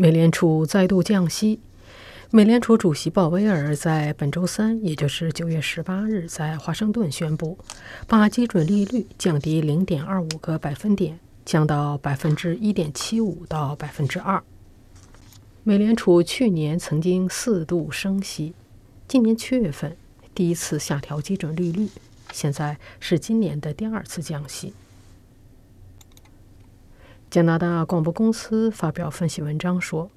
美联储再度降息。美联储主席鲍威尔在本周三，也就是九月十八日，在华盛顿宣布，把基准利率降低零点二五个百分点，降到百分之一点七五到百分之二。美联储去年曾经四度升息，今年七月份第一次下调基准利率，现在是今年的第二次降息。加拿大广播公司发表分析文章说，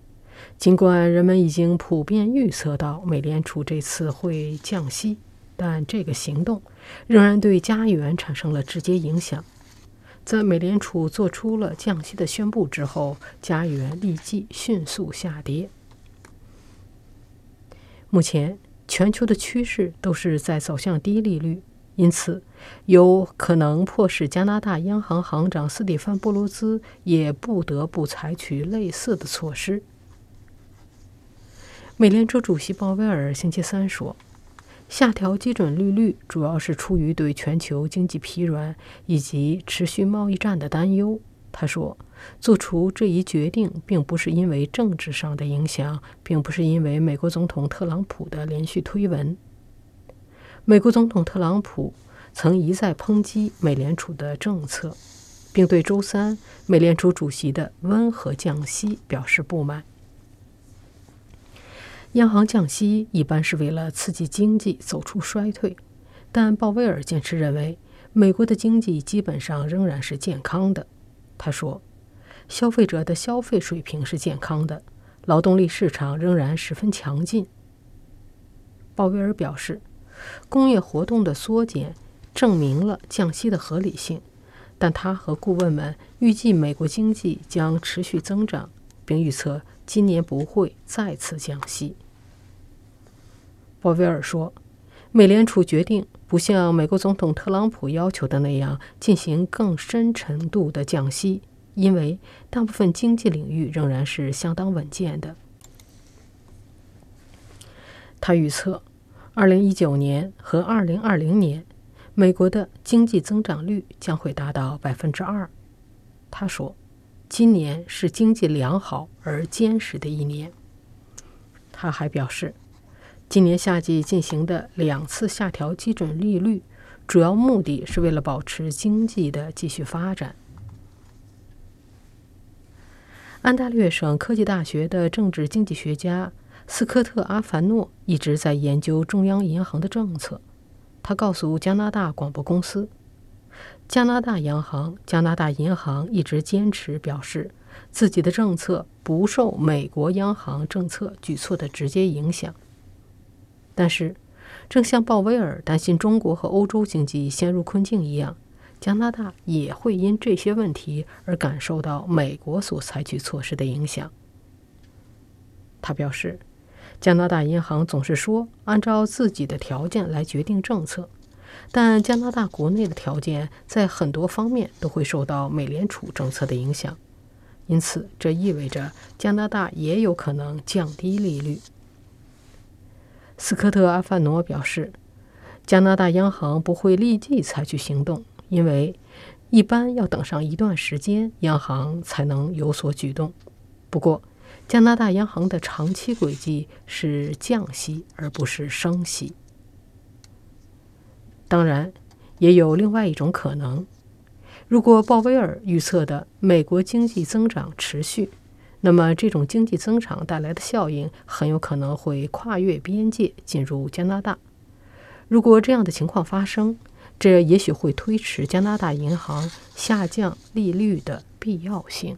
尽管人们已经普遍预测到美联储这次会降息，但这个行动仍然对加元产生了直接影响。在美联储做出了降息的宣布之后，加元立即迅速下跌。目前，全球的趋势都是在走向低利率。因此，有可能迫使加拿大央行行长斯蒂芬·布鲁兹也不得不采取类似的措施。美联储主席鲍威尔星期三说：“下调基准利率主要是出于对全球经济疲软以及持续贸易战的担忧。”他说：“做出这一决定并不是因为政治上的影响，并不是因为美国总统特朗普的连续推文。”美国总统特朗普曾一再抨击美联储的政策，并对周三美联储主席的温和降息表示不满。央行降息一般是为了刺激经济走出衰退，但鲍威尔坚持认为，美国的经济基本上仍然是健康的。他说：“消费者的消费水平是健康的，劳动力市场仍然十分强劲。”鲍威尔表示。工业活动的缩减证明了降息的合理性，但他和顾问们预计美国经济将持续增长，并预测今年不会再次降息。鲍威尔说：“美联储决定不像美国总统特朗普要求的那样进行更深程度的降息，因为大部分经济领域仍然是相当稳健的。”他预测。二零一九年和二零二零年，美国的经济增长率将会达到百分之二。他说：“今年是经济良好而坚实的一年。”他还表示，今年夏季进行的两次下调基准利率，主要目的是为了保持经济的继续发展。安大略省科技大学的政治经济学家。斯科特·阿凡诺一直在研究中央银行的政策。他告诉加拿大广播公司，加拿大央行、加拿大银行一直坚持表示自己的政策不受美国央行政策举措的直接影响。但是，正像鲍威尔担心中国和欧洲经济陷入困境一样，加拿大也会因这些问题而感受到美国所采取措施的影响。他表示。加拿大银行总是说按照自己的条件来决定政策，但加拿大国内的条件在很多方面都会受到美联储政策的影响，因此这意味着加拿大也有可能降低利率。斯科特·阿范诺表示，加拿大央行不会立即采取行动，因为一般要等上一段时间，央行才能有所举动。不过，加拿大央行的长期轨迹是降息，而不是升息。当然，也有另外一种可能：如果鲍威尔预测的美国经济增长持续，那么这种经济增长带来的效应很有可能会跨越边界进入加拿大。如果这样的情况发生，这也许会推迟加拿大银行下降利率的必要性。